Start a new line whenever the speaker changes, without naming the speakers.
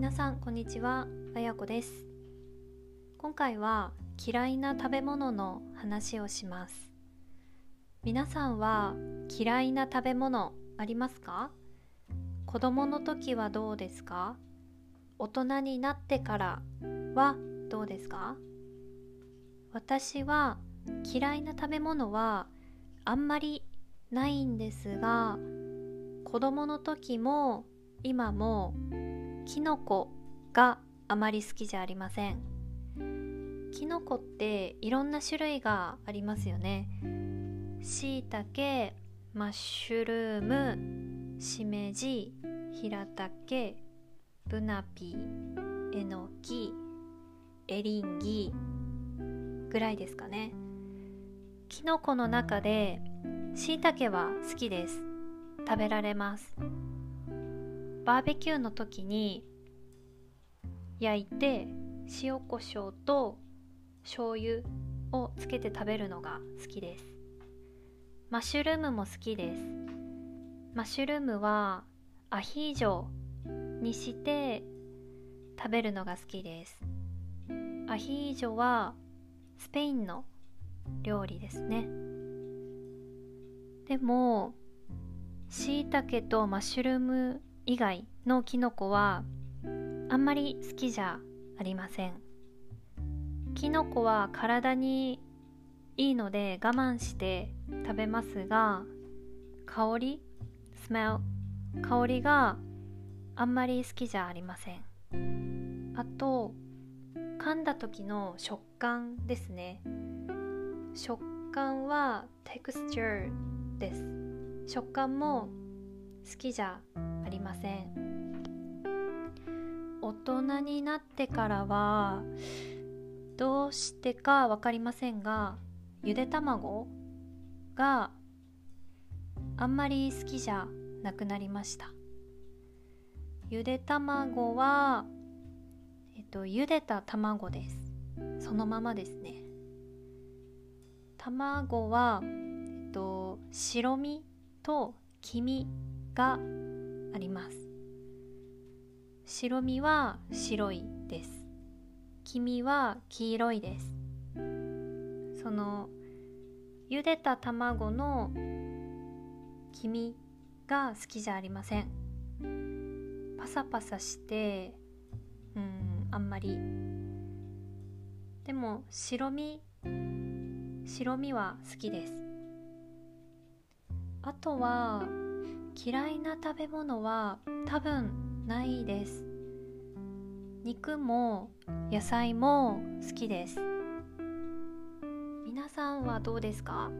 皆さんこんにちは。あやこです。今回は嫌いな食べ物の話をします。皆さんは嫌いな食べ物ありますか？子供の時はどうですか？大人になってからはどうですか？私は嫌いな食べ物はあんまりないんですが子供の時も今もキノコがあまり好きじゃありません。キノコっていろんな種類がありますよね。しいたけマッシュルームしめじひらたけブナピーえのきエリンギぐらいですかね。キノコの中でしいたけは好きです。食べられます。バーベキューの時に焼いて塩コショウと醤油をつけて食べるのが好きです。マッシュルームも好きです。マッシュルームはアヒージョにして食べるのが好きです。アヒージョはスペインの料理ですね。でもしいたけとマッシュルーム以外のキノコはあんまり好きじゃありません。キノコは体にいいので我慢して食べますが香り smell 香りがあんまり好きじゃありません。あと噛んだ時の食感ですね。食感は texture です。食感も好きじゃありません。大人になってからはどうしてか分かりませんがゆで卵があんまり好きじゃなくなりました。ゆで卵はえっと茹でた卵です。そのままですね。卵はえっと白身と黄身があります。白身は白いです。黄身は黄色いです。その茹でた卵の黄身が好きじゃありません。パサパサしてうんあんまり。でも白身白身は好きです。あとは嫌いな食べ物は多分ないです。肉も野菜も好きです。皆さんはどうですか？